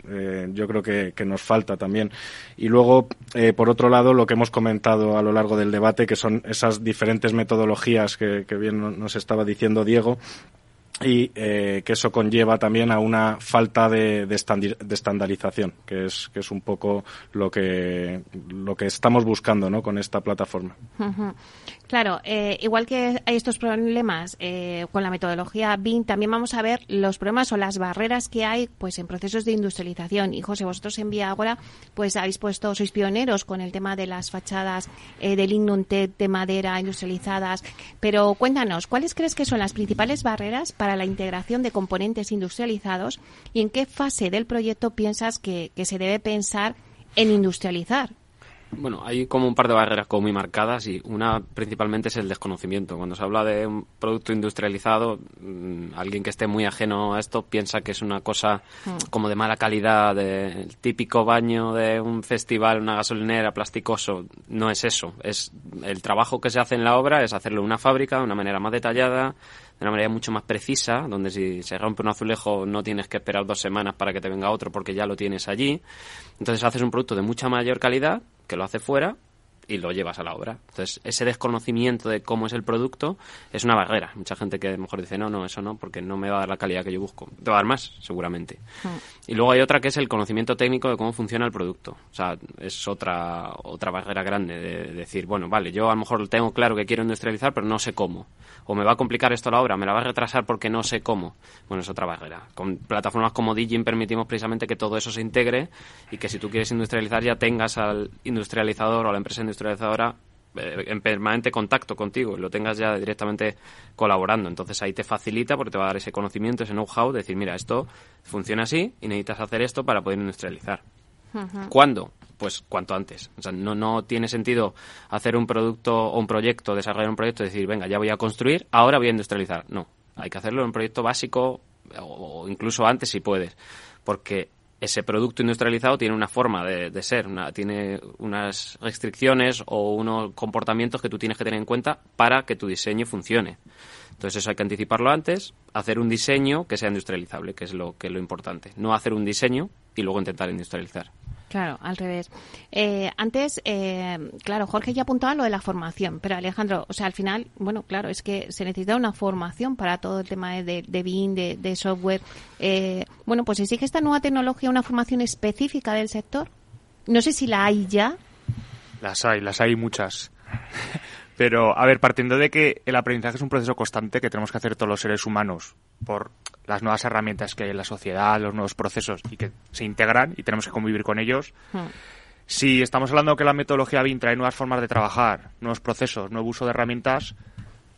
S4: yo creo que, nos falta también. Y luego, por otro lado, lo que hemos comentado a lo largo del debate, que son esas diferentes metodologías que, que bien nos estaba diciendo Diego, y eh, que eso conlleva también a una falta de, de, estandarización, que es, que es un poco lo que, lo que estamos buscando ¿no? con esta plataforma.
S2: Claro, eh, igual que hay estos problemas eh, con la metodología BIM, también vamos a ver los problemas o las barreras que hay pues en procesos de industrialización. Y José, vosotros en Vía Agora pues habéis puesto, sois pioneros con el tema de las fachadas eh, de de madera industrializadas. Pero cuéntanos, ¿cuáles crees que son las principales barreras para la integración de componentes industrializados y en qué fase del proyecto piensas que se debe pensar en industrializar?
S6: Bueno, hay como un par de barreras como muy marcadas y una principalmente es el desconocimiento. Cuando se habla de un producto industrializado, mm, alguien que esté muy ajeno a esto piensa que es una cosa mm. como de mala calidad, de, el típico baño de un festival, una gasolinera, plasticoso. No es eso. Es el trabajo que se hace en la obra es hacerlo en una fábrica de una manera más detallada, de una manera mucho más precisa, donde si se rompe un azulejo no tienes que esperar dos semanas para que te venga otro porque ya lo tienes allí. Entonces haces un producto de mucha mayor calidad que lo hace fuera y lo llevas a la obra. Entonces, ese desconocimiento de cómo es el producto es una barrera. Mucha gente que a lo mejor dice, no, no, eso no, porque no me va a dar la calidad que yo busco. Te va a dar más, seguramente. Y luego hay otra que es el conocimiento técnico de cómo funciona el producto. O sea, es otra, otra barrera grande de decir, bueno, vale, yo a lo mejor tengo claro que quiero industrializar, pero no sé cómo. O me va a complicar esto la obra, me la va a retrasar porque no sé cómo. Bueno, es otra barrera. Con plataformas como Digin permitimos precisamente que todo eso se integre y que si tú quieres industrializar ya tengas al industrializador o a la empresa industrializadora industrializadora eh, en permanente contacto contigo y lo tengas ya directamente colaborando. Entonces ahí te facilita porque te va a dar ese conocimiento, ese know-how, decir, mira, esto funciona así y necesitas hacer esto para poder industrializar. ¿Cuándo? Pues cuanto antes. O sea, no, no tiene sentido hacer un producto o un proyecto, desarrollar un proyecto y decir, venga, ya voy a construir, ahora voy a industrializar. No, hay que hacerlo en un proyecto básico o incluso antes si puedes. Porque ese producto industrializado tiene una forma de, ser, tiene unas restricciones o unos comportamientos que tú tienes que tener en cuenta para que tu diseño funcione. Entonces eso hay que anticiparlo antes, hacer un diseño que sea industrializable, que es lo que es lo importante. No hacer un diseño y luego intentar industrializar.
S2: Claro, al revés. Eh, antes, eh, claro, Jorge ya apuntaba lo de la formación, pero Alejandro, o sea, al final, bueno, claro, es que se necesita una formación para todo el tema de, de BIM, de, software. Eh, bueno, pues exige esta nueva tecnología una formación específica del sector. No sé si la hay ya.
S5: Las hay, las hay muchas. Pero, a ver, partiendo de que el aprendizaje es un proceso constante que tenemos que hacer todos los seres humanos por las nuevas herramientas que hay en la sociedad, los nuevos procesos y que se integran y tenemos que convivir con ellos. Hmm. Si estamos hablando que la metodología BIM trae nuevas formas de trabajar, nuevos procesos, nuevo uso de herramientas,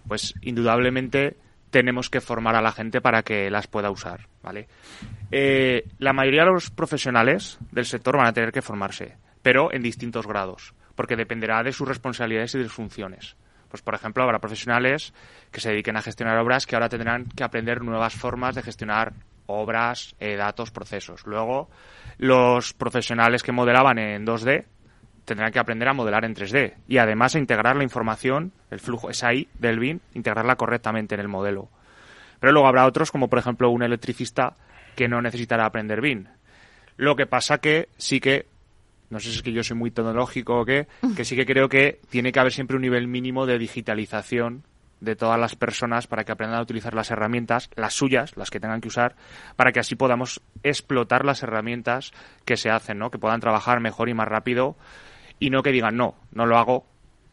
S5: pues indudablemente tenemos que formar a la gente para que las pueda usar, ¿vale? Eh, la mayoría de los profesionales del sector van a tener que formarse, pero en distintos grados, porque dependerá de sus responsabilidades y de sus funciones. Pues, por ejemplo, habrá profesionales que se dediquen a gestionar obras que ahora tendrán que aprender nuevas formas de gestionar obras, eh, datos, procesos. Luego, los profesionales que modelaban en 2D tendrán que aprender a modelar en 3D y además a integrar la información, el flujo es ahí del BIM, integrarla correctamente en el modelo. Pero luego habrá otros, como por ejemplo un electricista, que no necesitará aprender BIM. Lo que pasa que sí que no sé si es que yo soy muy tecnológico o qué, que sí que creo que tiene que haber siempre un nivel mínimo de digitalización de todas las personas para que aprendan a utilizar las herramientas, las suyas, las que tengan que usar, para que así podamos explotar las herramientas que se hacen, ¿no? Que puedan trabajar mejor y más rápido y no que digan, no, no lo hago,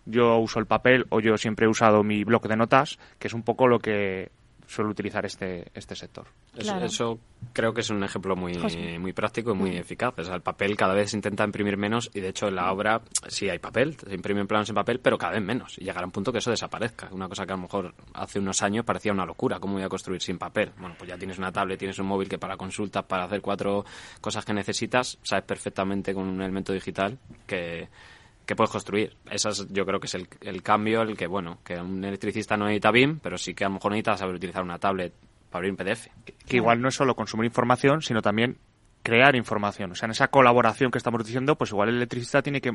S5: yo uso el papel o yo siempre he usado mi bloque de notas, que es un poco lo que suele utilizar este, este sector.
S6: Eso, creo que es un ejemplo muy, muy práctico y muy mm. eficaz. O sea, el papel cada vez se intenta imprimir menos y de hecho en la obra sí hay papel, se imprimen planos en papel, pero cada vez menos. Y llegará un punto que eso desaparezca. Una cosa que a lo mejor hace unos años parecía una locura. ¿Cómo voy a construir sin papel? Bueno, pues ya tienes una tablet, tienes un móvil que para consultas, para hacer cuatro cosas que necesitas, sabes perfectamente con un elemento digital que que puedes construir. Eso yo creo que es el, cambio, el que, bueno, que un electricista no necesita BIM, pero sí que a lo mejor necesita saber utilizar una tablet para abrir un PDF.
S5: Que, igual no es solo consumir información, sino también crear información. O sea, en esa colaboración que estamos diciendo, pues igual el electricista tiene que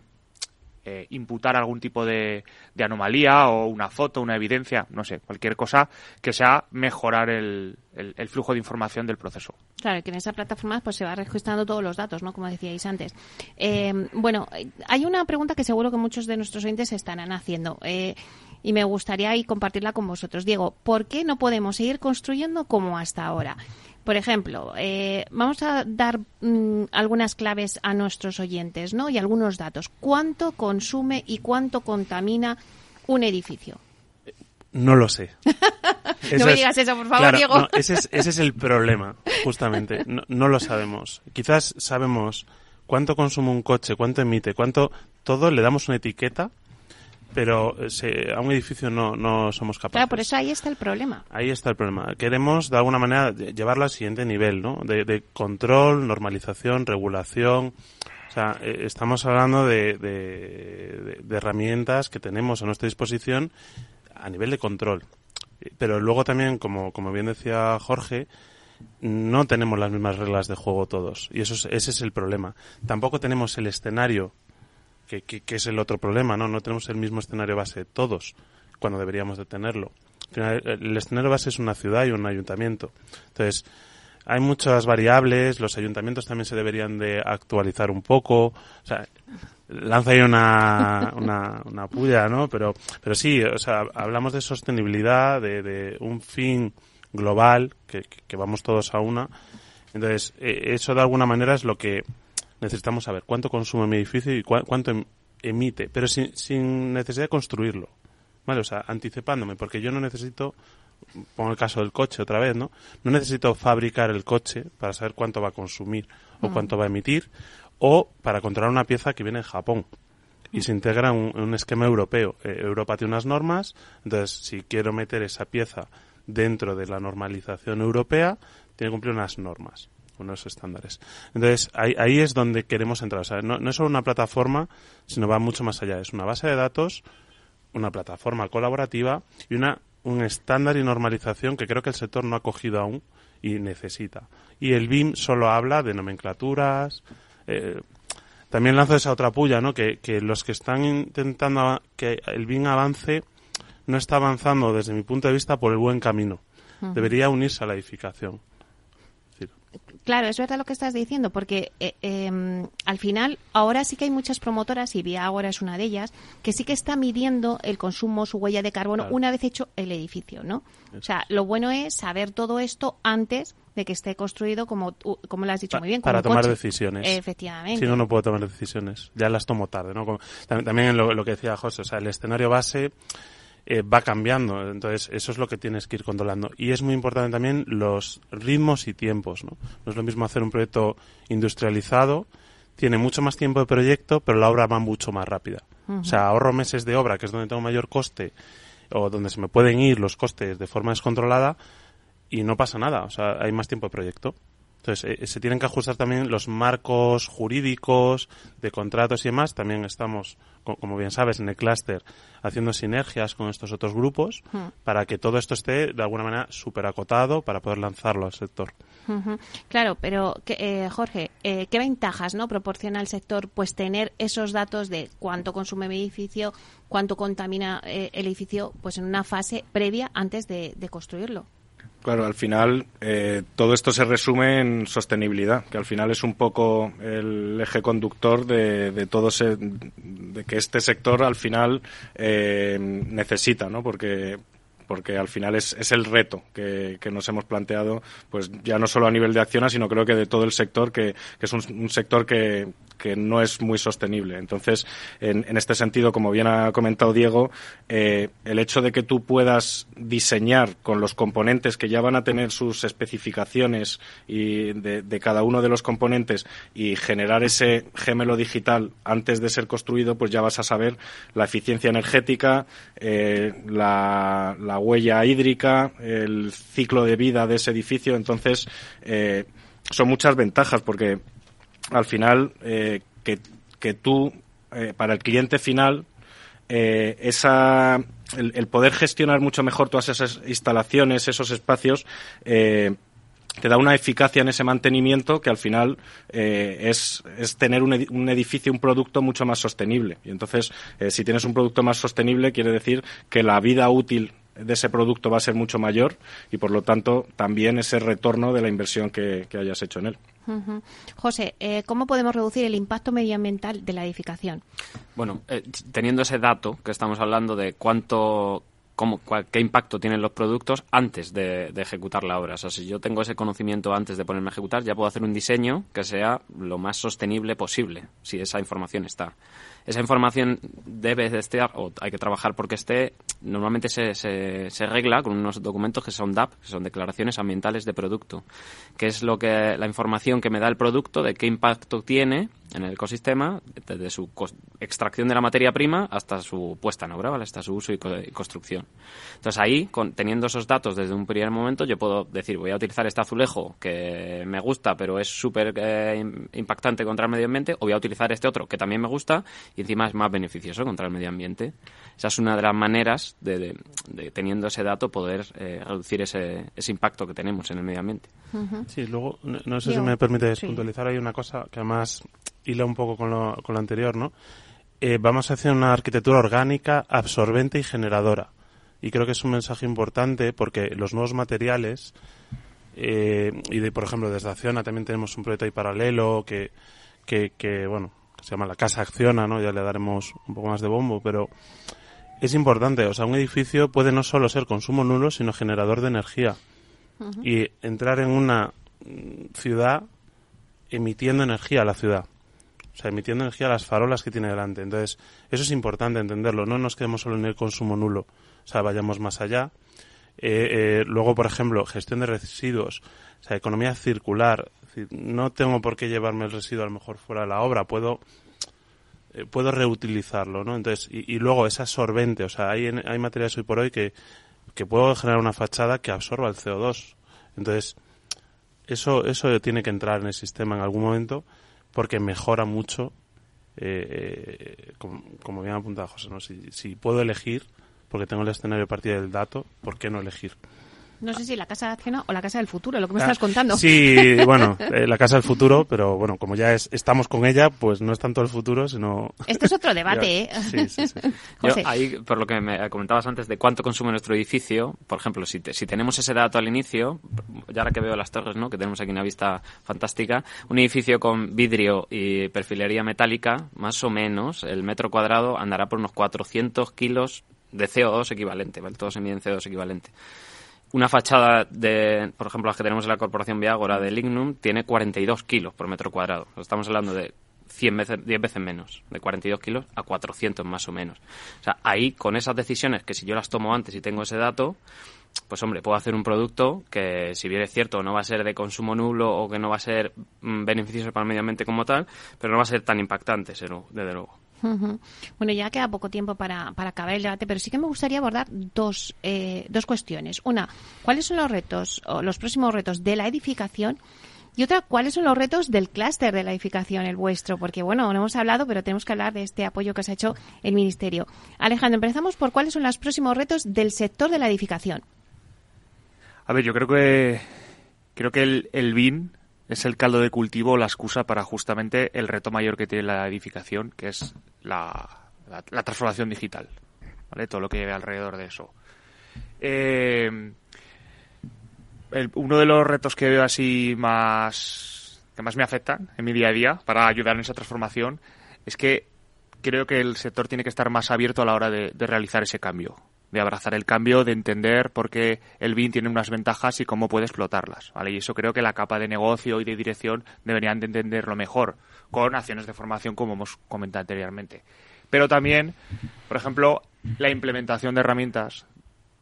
S5: eh, imputar algún tipo de, de, anomalía o una foto, una evidencia, no sé, cualquier cosa que sea mejorar el, el, flujo de información del proceso.
S2: Claro, que en esa plataforma pues se va registrando todos los datos, ¿no? Como decíais antes. Eh, bueno, hay una pregunta que seguro que muchos de nuestros oyentes estarán haciendo. Eh, y me gustaría compartirla con vosotros. Diego, ¿por qué no podemos seguir construyendo como hasta ahora? Por ejemplo, eh, vamos a dar mm, algunas claves a nuestros oyentes, ¿no? Y algunos datos. ¿Cuánto consume y cuánto contamina un edificio?
S3: No lo sé.
S2: no me digas eso, por favor,
S3: claro,
S2: Diego.
S3: No, ese, es, ese, es, el problema, justamente. No, no, lo sabemos. Quizás sabemos cuánto consume un coche, cuánto emite, cuánto... Todo le damos una etiqueta pero se, a un edificio no, no somos capaces.
S2: Claro, por eso ahí está el problema.
S3: Ahí está el problema. Queremos, de alguna manera, llevarlo al siguiente nivel, ¿no? De, de control, normalización, regulación. O sea, eh, estamos hablando de, de, de, herramientas que tenemos a nuestra disposición a nivel de control. Pero luego también, como, como bien decía Jorge, no tenemos las mismas reglas de juego todos. Y eso es, ese es el problema. Tampoco tenemos el escenario que, es el otro problema, ¿no? No tenemos el mismo escenario base todos, cuando deberíamos de tenerlo. El escenario base es una ciudad y un ayuntamiento. Entonces, hay muchas variables, los ayuntamientos también se deberían de actualizar un poco. O sea, lanza ahí una, una, una puya, ¿no? Pero, pero sí, o sea, hablamos de sostenibilidad, de, de un fin global, que, que, vamos todos a una. Entonces, eso de alguna manera es lo que necesitamos saber cuánto consume mi edificio y cu cuánto em emite, pero sin, sin, necesidad de construirlo. ¿Vale? O sea, anticipándome, porque yo no necesito, pongo el caso del coche otra vez, ¿no? No necesito fabricar el coche para saber cuánto va a consumir o mm. cuánto va a emitir, o para controlar una pieza que viene de Japón y se integra en un, un esquema europeo. Eh, Europa tiene unas normas, entonces si quiero meter esa pieza dentro de la normalización europea, tiene que cumplir unas normas unos estándares. Entonces, ahí, ahí es donde queremos entrar. O sea, no, no, es solo una plataforma, sino va mucho más allá. Es una base de datos, una plataforma colaborativa y una, un estándar y normalización que creo que el sector no ha cogido aún y necesita. Y el BIM solo habla de nomenclaturas. Eh, también lanzo esa otra puya, ¿no? Que, que los que están intentando que el BIM avance no está avanzando desde mi punto de vista por el buen camino. Uh -huh. Debería unirse a la edificación.
S2: Claro, es verdad lo que estás diciendo, porque eh, eh, al final ahora sí que hay muchas promotoras, y Vía ahora es una de ellas, que sí que está midiendo el consumo, su huella de carbono, claro. una vez hecho el edificio, ¿no? Eso. O sea, lo bueno es saber todo esto antes de que esté construido, como, como lo has dicho
S3: pa
S2: muy bien.
S3: Para tomar
S2: coche.
S3: decisiones.
S2: Efectivamente.
S3: Si no, no puedo tomar decisiones. Ya las tomo tarde, ¿no? Como, también, también lo, lo que decía José, o sea, el escenario base eh, va cambiando. Entonces, eso es lo que tienes que ir controlando. Y es muy importante también los ritmos y tiempos. ¿no? no es lo mismo hacer un proyecto industrializado, tiene mucho más tiempo de proyecto, pero la obra va mucho más rápida. Uh -huh. O sea, ahorro meses de obra, que es donde tengo mayor coste, o donde se me pueden ir los costes de forma descontrolada, y no pasa nada. O sea, hay más tiempo de proyecto. Entonces, eh, se tienen que ajustar también los marcos jurídicos de contratos y demás. También estamos, como bien sabes, en el clúster haciendo sinergias con estos otros grupos uh -huh. para que todo esto esté de alguna manera súper acotado para poder lanzarlo al sector.
S2: Uh -huh. Claro, pero eh, Jorge, eh, ¿qué ventajas no proporciona al sector pues tener esos datos de cuánto consume mi edificio, cuánto contamina eh, el edificio pues en una fase previa antes de, de construirlo?
S4: Claro, al final eh, todo esto se resume en sostenibilidad, que al final es un poco el eje conductor de, de todo se, de que este sector al final eh, necesita, ¿no? Porque porque al final es, es el reto que, que, nos hemos planteado, pues ya no solo a nivel de Acciona, sino creo que de todo el sector, que, que es un sector que, que no es muy sostenible. Entonces, en, en este sentido, como bien ha comentado Diego, eh, el hecho de que tú puedas diseñar con los componentes que ya van a tener sus especificaciones y de, cada uno de los componentes y generar ese gemelo digital antes de ser construido, pues ya vas a saber la eficiencia energética, eh, la, la huella hídrica, el ciclo de vida de ese edificio. Entonces, eh, son muchas ventajas porque al final eh, que, que tú eh, para el cliente final eh, esa, el, poder gestionar mucho mejor todas esas instalaciones, esos espacios, te da una eficacia en ese mantenimiento que al final es, es, tener un, un, edificio, un producto mucho más sostenible. Y entonces, si tienes un producto más sostenible, quiere decir que la vida útil de ese producto va a ser mucho mayor y, por lo tanto, también ese retorno de la inversión que, que hayas hecho en él.
S2: José, eh, ¿cómo podemos reducir el impacto medioambiental de la edificación?
S6: Bueno, eh, teniendo ese dato que estamos hablando de cuánto cómo, qué impacto tienen los productos antes de, de, ejecutar la obra. O sea, si yo tengo ese conocimiento antes de ponerme a ejecutar, ya puedo hacer un diseño que sea lo más sostenible posible, si esa información está esa información debe de estar, o hay que trabajar porque esté, normalmente se, se, se regla con unos documentos que son DAP, que son declaraciones ambientales de producto, que es lo que la información que me da el producto de qué impacto tiene en el ecosistema, desde su extracción de la materia prima hasta su puesta en obra, ¿vale? hasta su uso y, co y construcción. Entonces ahí, con, teniendo esos datos desde un primer momento, yo puedo decir, voy a utilizar este azulejo que me gusta, pero es súper eh, impactante contra el medio ambiente, o voy a utilizar este otro que también me gusta y encima es más beneficioso contra el medio ambiente. Esa es una de las maneras de, de, de teniendo ese dato, poder eh, reducir ese, ese, impacto que tenemos en el medio ambiente.
S3: Uh -huh. Sí, luego, no, no sé Yo, si me permite sí. puntualizar ahí una cosa que además hila un poco con lo, con lo anterior, ¿no? Eh, vamos a hacer una arquitectura orgánica, absorbente y generadora. Y creo que es un mensaje importante porque los nuevos materiales, eh, y de, por ejemplo, desde Acciona también tenemos un proyecto ahí paralelo que, que, que bueno, se llama la Casa Acciona, ¿no? Ya le daremos un poco más de bombo, pero es importante. O sea, un edificio puede no solo ser consumo nulo, sino generador de energía. Uh -huh. Y entrar en una ciudad emitiendo energía a la ciudad. O sea, emitiendo energía a las farolas que tiene delante. Entonces, eso es importante entenderlo. No nos quedemos solo en el consumo nulo. O sea, vayamos más allá. Eh, eh, luego, por ejemplo, gestión de residuos. O sea, economía circular no tengo por qué llevarme el residuo a lo mejor fuera de la obra, puedo eh, puedo reutilizarlo, ¿no? Entonces, y, y, luego es absorbente, o sea, hay, hay materiales hoy por hoy que, que puedo generar una fachada que absorba el CO2. Entonces, eso, eso tiene que entrar en el sistema en algún momento porque mejora mucho, eh, eh, como, como, bien apuntado José, ¿no? Si, si puedo elegir, porque tengo el escenario a partir del dato, ¿por qué no elegir?
S2: No sé si la casa de acción o la casa del futuro, lo que me ah, estás contando.
S3: Sí, bueno, eh, la casa del futuro, pero bueno, como ya es, estamos con ella, pues no es tanto el futuro, sino...
S2: Esto es otro debate, ¿eh?
S3: Sí, sí, sí.
S6: Yo, ahí, por lo que me comentabas antes de cuánto consume nuestro edificio, por ejemplo, si, te, si tenemos ese dato al inicio, ya ahora que veo las torres, ¿no? Que tenemos aquí una vista fantástica, un edificio con vidrio y perfilería metálica, más o menos, el metro cuadrado andará por unos 400 kilos de CO2 equivalente, ¿vale? Todo se mide en CO2 equivalente una fachada de, por ejemplo, las que tenemos en la Corporación Viagora de Lignum, tiene 42 kilos por metro cuadrado. Estamos hablando de 100 veces, 10 veces menos, de 42 kilos a 400 más o menos. O sea, ahí con esas decisiones que si yo las tomo antes y tengo ese dato, pues hombre, puedo hacer un producto que si bien es cierto no va a ser de consumo nulo o que no va a ser mm, beneficioso para el medio ambiente como tal, pero no va a ser tan impactante, desde luego.
S2: Bueno, ya queda poco tiempo para, para, acabar el debate, pero sí que me gustaría abordar dos, eh, dos cuestiones. Una, ¿cuáles son los retos o los próximos retos de la edificación? Y otra, ¿cuáles son los retos del clúster de la edificación, el vuestro? Porque, bueno, no hemos hablado, pero tenemos que hablar de este apoyo que os ha hecho el Ministerio. Alejandro, empezamos por cuáles son los próximos retos del sector de la edificación.
S5: A ver, yo creo que creo que el, el BIN es el caldo de cultivo, la excusa para justamente el reto mayor que tiene la edificación, que es la, la, transformación digital, ¿vale? Todo lo que lleve alrededor de eso. Eh, uno de los retos que veo así más que más me afectan en mi día a día para ayudar en esa transformación es que creo que el sector tiene que estar más abierto a la hora de realizar ese cambio de abrazar el cambio, de entender por qué el BIN tiene unas ventajas y cómo puede explotarlas, ¿vale? Y eso creo que la capa de negocio y de dirección deberían de entenderlo mejor, con acciones de formación como hemos comentado anteriormente. Pero también, por ejemplo, la implementación de herramientas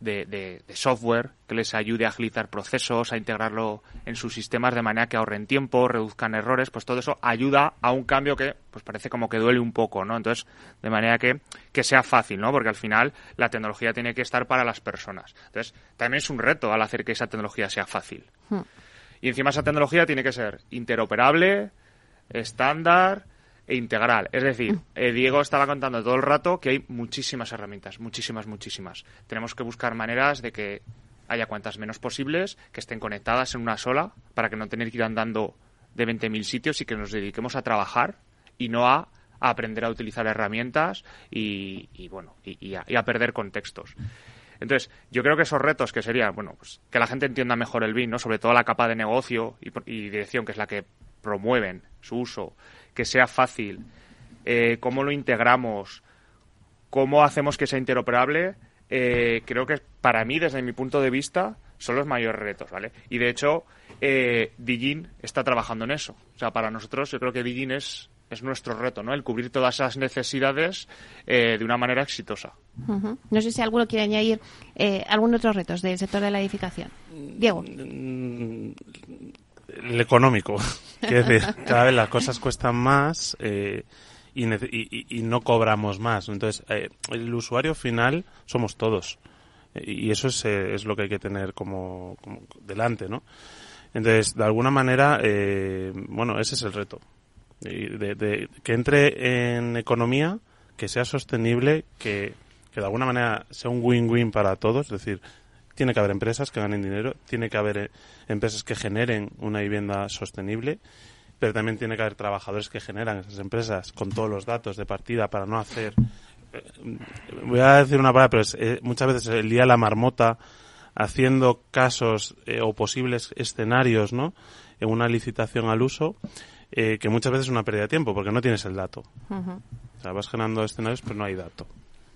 S5: de, de, de, software que les ayude a agilizar procesos, a integrarlo en sus sistemas de manera que ahorren tiempo, reduzcan errores, pues todo eso ayuda a un cambio que pues parece como que duele un poco, ¿no? Entonces, de manera que, que sea fácil, ¿no? Porque al final la tecnología tiene que estar para las personas. Entonces, también es un reto al hacer que esa tecnología sea fácil. Hmm. Y encima esa tecnología tiene que ser interoperable, estándar, e integral. Es decir, eh, Diego estaba contando todo el rato que hay muchísimas herramientas, muchísimas, muchísimas. Tenemos que buscar maneras de que haya cuantas menos posibles, que estén conectadas en una sola, para que no tener que ir andando de 20.000 sitios y que nos dediquemos a trabajar y no a, aprender a utilizar herramientas y, bueno, y, a, perder contextos. Entonces, yo creo que esos retos que serían, bueno, pues que la gente entienda mejor el BIM, ¿no? Sobre todo la capa de negocio y, dirección, que es la que promueven su uso, que sea fácil, eh, cómo lo integramos, cómo hacemos que sea interoperable, eh, creo que para mí, desde mi punto de vista, son los mayores retos, ¿vale? Y de hecho, eh, Digin está trabajando en eso. O sea, para nosotros yo creo que Digin es, es nuestro reto, ¿no? El cubrir todas esas necesidades eh, de una manera exitosa.
S2: No sé si alguno quiere añadir eh, algún otro retos del sector de la edificación. Diego.
S3: El económico. Quiero decir, cada vez las cosas cuestan más. Eh, y, no cobramos más. Entonces, eh, el usuario final somos todos. Y eso es, eh, es lo que hay que tener como, delante, ¿no? Entonces, de alguna manera, eh, bueno, ese es el reto. De, que entre en economía, que sea sostenible, que, que de alguna manera sea un win-win para todos. Es decir, tiene que haber empresas que ganen dinero, tiene que haber empresas que generen una vivienda sostenible pero también tiene que haber trabajadores que generan esas empresas con todos los datos de partida para no hacer eh, voy a decir una palabra pero eh, muchas veces el día de la marmota haciendo casos eh, o posibles escenarios no en una licitación al uso que muchas veces es una pérdida de tiempo porque no tienes el dato. O sea vas generando escenarios pero no hay dato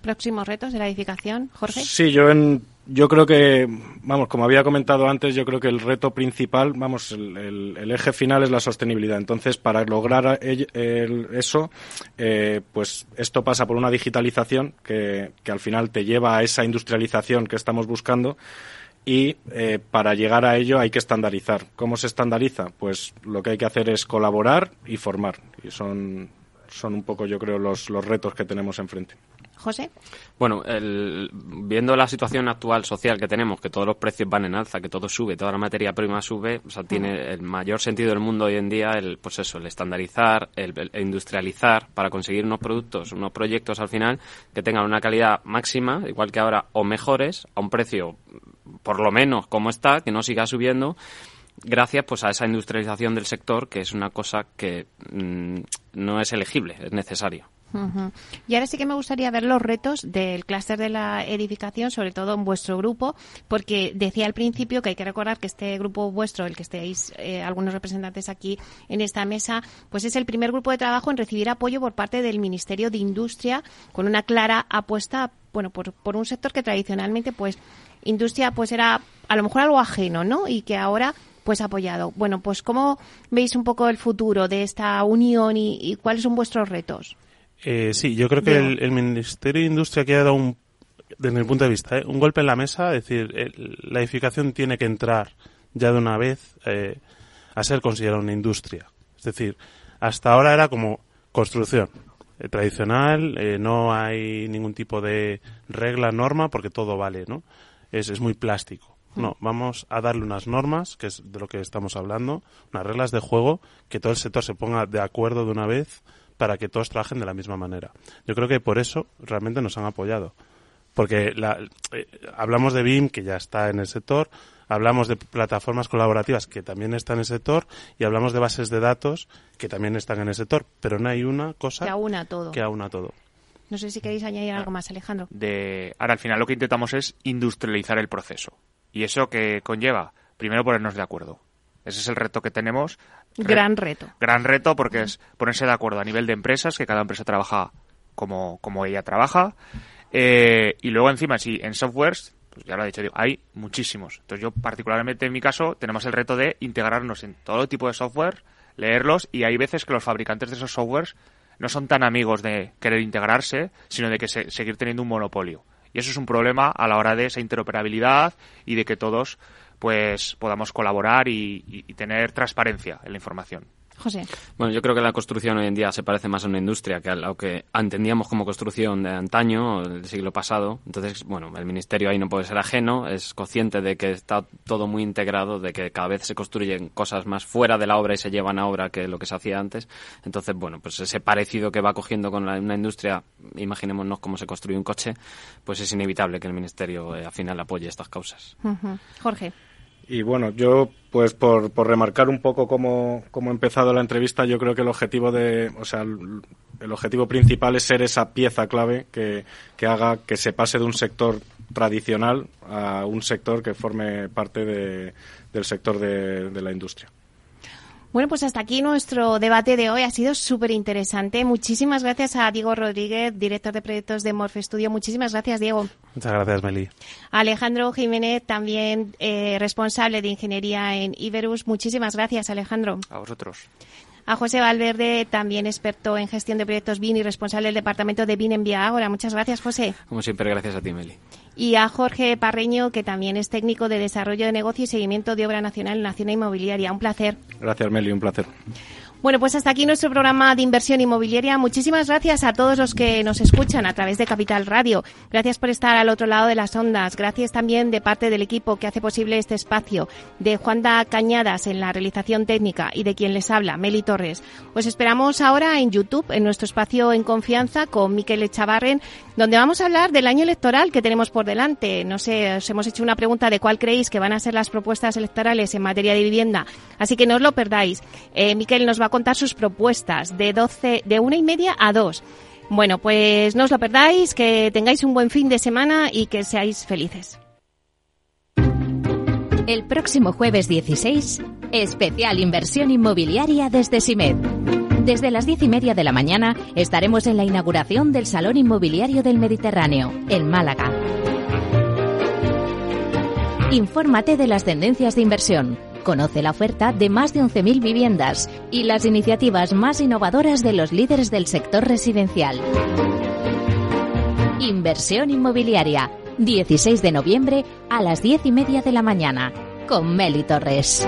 S2: próximos retos de la edificación Jorge
S4: sí yo en yo creo que, vamos, como había comentado antes, yo creo que el reto principal, vamos, el, eje final es la sostenibilidad. Entonces, para lograr eso, eh, pues esto pasa por una digitalización que, que, al final te lleva a esa industrialización que estamos buscando. Y eh, para llegar a ello hay que estandarizar. ¿Cómo se estandariza? Pues lo que hay que hacer es colaborar y formar. Y son, son un poco, yo creo, los, los retos que tenemos enfrente.
S2: José.
S6: Bueno, viendo la situación actual social que tenemos, que todos los precios van en alza, que todo sube, toda la materia prima sube, o sea, tiene el mayor sentido del mundo hoy en día el, pues eso, el estandarizar, el, industrializar para conseguir unos productos, unos proyectos al final que tengan una calidad máxima, igual que ahora, o mejores, a un precio por lo menos como está, que no siga subiendo gracias pues a esa industrialización del sector que es una cosa que mm, no es elegible, es necesario.
S2: Y ahora sí que me gustaría ver los retos del clúster de la edificación, sobre todo en vuestro grupo, porque decía al principio que hay que recordar que este grupo vuestro, el que estéis eh, algunos representantes aquí en esta mesa, pues es el primer grupo de trabajo en recibir apoyo por parte del Ministerio de Industria, con una clara apuesta, bueno, por, por un sector que tradicionalmente, pues, industria, pues era a lo mejor algo ajeno, ¿no? Y que ahora pues apoyado. Bueno, pues ¿cómo veis un poco el futuro de esta unión y cuáles son vuestros retos?
S3: Eh, sí, yo creo que el, Ministerio de Industria ha dado un, desde mi punto de vista, ¿eh? un golpe en la mesa, es decir, la edificación tiene que entrar ya de una vez eh, a ser considerada una industria. Es decir, hasta ahora era como construcción tradicional, no hay ningún tipo de regla, norma, porque todo vale, ¿no? Es, es muy plástico. No, vamos a darle unas normas, que es de lo que estamos hablando, unas reglas de juego, que todo el sector se ponga de acuerdo de una vez para que todos trabajen de la misma manera. Yo creo que por eso realmente nos han apoyado. Porque eh, hablamos de BIM, que ya está en el sector, hablamos de plataformas colaborativas, que también están en el sector, y hablamos de bases de datos, que también están en el sector, pero no hay una cosa
S2: que aúna todo.
S3: Que aúna todo.
S2: No sé si queréis añadir algo más, Alejandro.
S5: De, ahora, al final lo que intentamos es industrializar el proceso. Y eso que conlleva, primero ponernos de acuerdo. Ese es el reto que tenemos.
S2: Gran reto.
S5: Gran reto porque es ponerse de acuerdo a nivel de empresas, que cada empresa trabaja como, como ella trabaja. Eh, y luego encima, sí, en softwares, pues ya lo he dicho, hay muchísimos. Entonces yo particularmente en mi caso tenemos el reto de integrarnos en todo tipo de software, leerlos y hay veces que los fabricantes de esos softwares no son tan amigos de querer integrarse, sino de que seguir teniendo un monopolio. Y eso es un problema a la hora de esa interoperabilidad y de que todos pues podamos colaborar y, tener transparencia en la información.
S2: José.
S6: Bueno, yo creo que la construcción hoy en día se parece más a una industria que a lo que entendíamos como construcción de antaño, del siglo pasado. Entonces, bueno, el Ministerio ahí no puede ser ajeno, es consciente de que está todo muy integrado, de que cada vez se construyen cosas más fuera de la obra y se llevan a obra que lo que se hacía antes. Entonces, bueno, pues ese parecido que va cogiendo con una industria, imaginémonos cómo se construye un coche, pues es inevitable que el Ministerio eh, al final apoye estas causas.
S2: Jorge.
S4: Y bueno, yo, pues por, por remarcar un poco cómo, cómo ha empezado la entrevista, yo creo que el objetivo de, o sea, el, objetivo principal es ser esa pieza clave que, que haga que se pase de un sector tradicional a un sector que forme parte de, del sector de, de la industria.
S2: Bueno, pues hasta aquí nuestro debate de hoy. Ha sido súper interesante. Muchísimas gracias a Diego Rodríguez, director de proyectos de Morfe Studio. Muchísimas gracias, Diego.
S3: Muchas gracias, Meli.
S2: Alejandro Jiménez, también eh, responsable de ingeniería en Iberus. Muchísimas gracias, Alejandro.
S5: A vosotros.
S2: A José Valverde, también experto en gestión de proyectos BIN y responsable del departamento de BIN en Vía Ahora. Muchas gracias, José.
S6: Como siempre, gracias a ti, Meli
S2: y a Jorge Parreño, que también es técnico de desarrollo de negocio y seguimiento de obra nacional en la Nación Inmobiliaria. Un placer.
S4: Gracias, Meli, un placer.
S2: Bueno, pues hasta aquí nuestro programa de inversión inmobiliaria. Muchísimas gracias a todos los que nos escuchan a través de Capital Radio. Gracias por estar al otro lado de las ondas. Gracias también de parte del equipo que hace posible este espacio, de Juanda Cañadas en la realización técnica y de quien les habla, Meli Torres. Os esperamos ahora en YouTube, en nuestro espacio en confianza con Miquel Echavarren, donde vamos a hablar del año electoral que tenemos por delante. No sé, os hemos hecho una pregunta de cuál creéis que van a ser las propuestas electorales en materia de vivienda, así que no os lo perdáis. Eh, Miquel nos va a contar sus propuestas de 12, de una y media a dos. Bueno, pues no os lo perdáis, que tengáis un buen fin de semana y que seáis felices.
S8: El próximo jueves 16, especial inversión inmobiliaria desde SIMED. Desde las diez y media de la mañana estaremos en la inauguración del Salón Inmobiliario del Mediterráneo, en Málaga. Infórmate de las tendencias de inversión, Conoce la oferta de más de 11.000 viviendas y las iniciativas más innovadoras de los líderes del sector residencial. Inversión inmobiliaria, 16 de noviembre a las 10 y media de la mañana, con Meli Torres.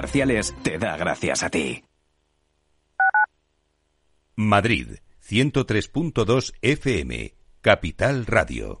S10: Comerciales te da gracias a ti.
S1: Madrid, 103.2 FM, Capital Radio.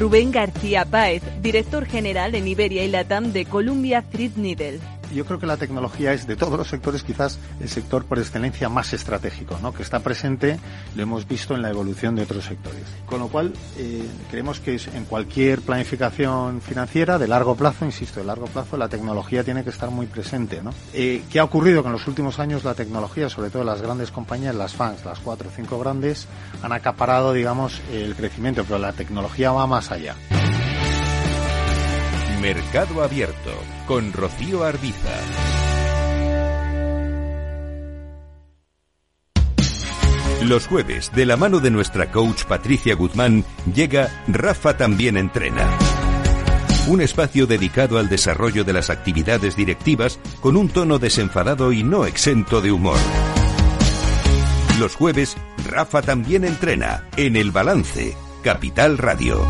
S11: Rubén García Páez, director general en Iberia y Latam de Columbia Threadneedle
S12: yo creo que la tecnología es de todos los sectores quizás el sector por excelencia más estratégico, ¿no? que está presente, lo hemos visto en la evolución de otros sectores. Con lo cual, eh, creemos que en cualquier planificación financiera de largo plazo, insisto, de largo plazo, la tecnología tiene que estar muy presente. ¿no? Eh, ¿Qué ha ocurrido? Que en los últimos años la tecnología, sobre todo las grandes compañías, las fans, las cuatro o cinco grandes, han acaparado, digamos, el crecimiento, pero la tecnología va más allá.
S1: Mercado Abierto con Rocío Arbiza. Los jueves, de la mano de nuestra coach Patricia Guzmán, llega Rafa también entrena. Un espacio dedicado al desarrollo de las actividades directivas con un tono desenfadado y no exento de humor. Los jueves, Rafa también entrena en El Balance, Capital Radio.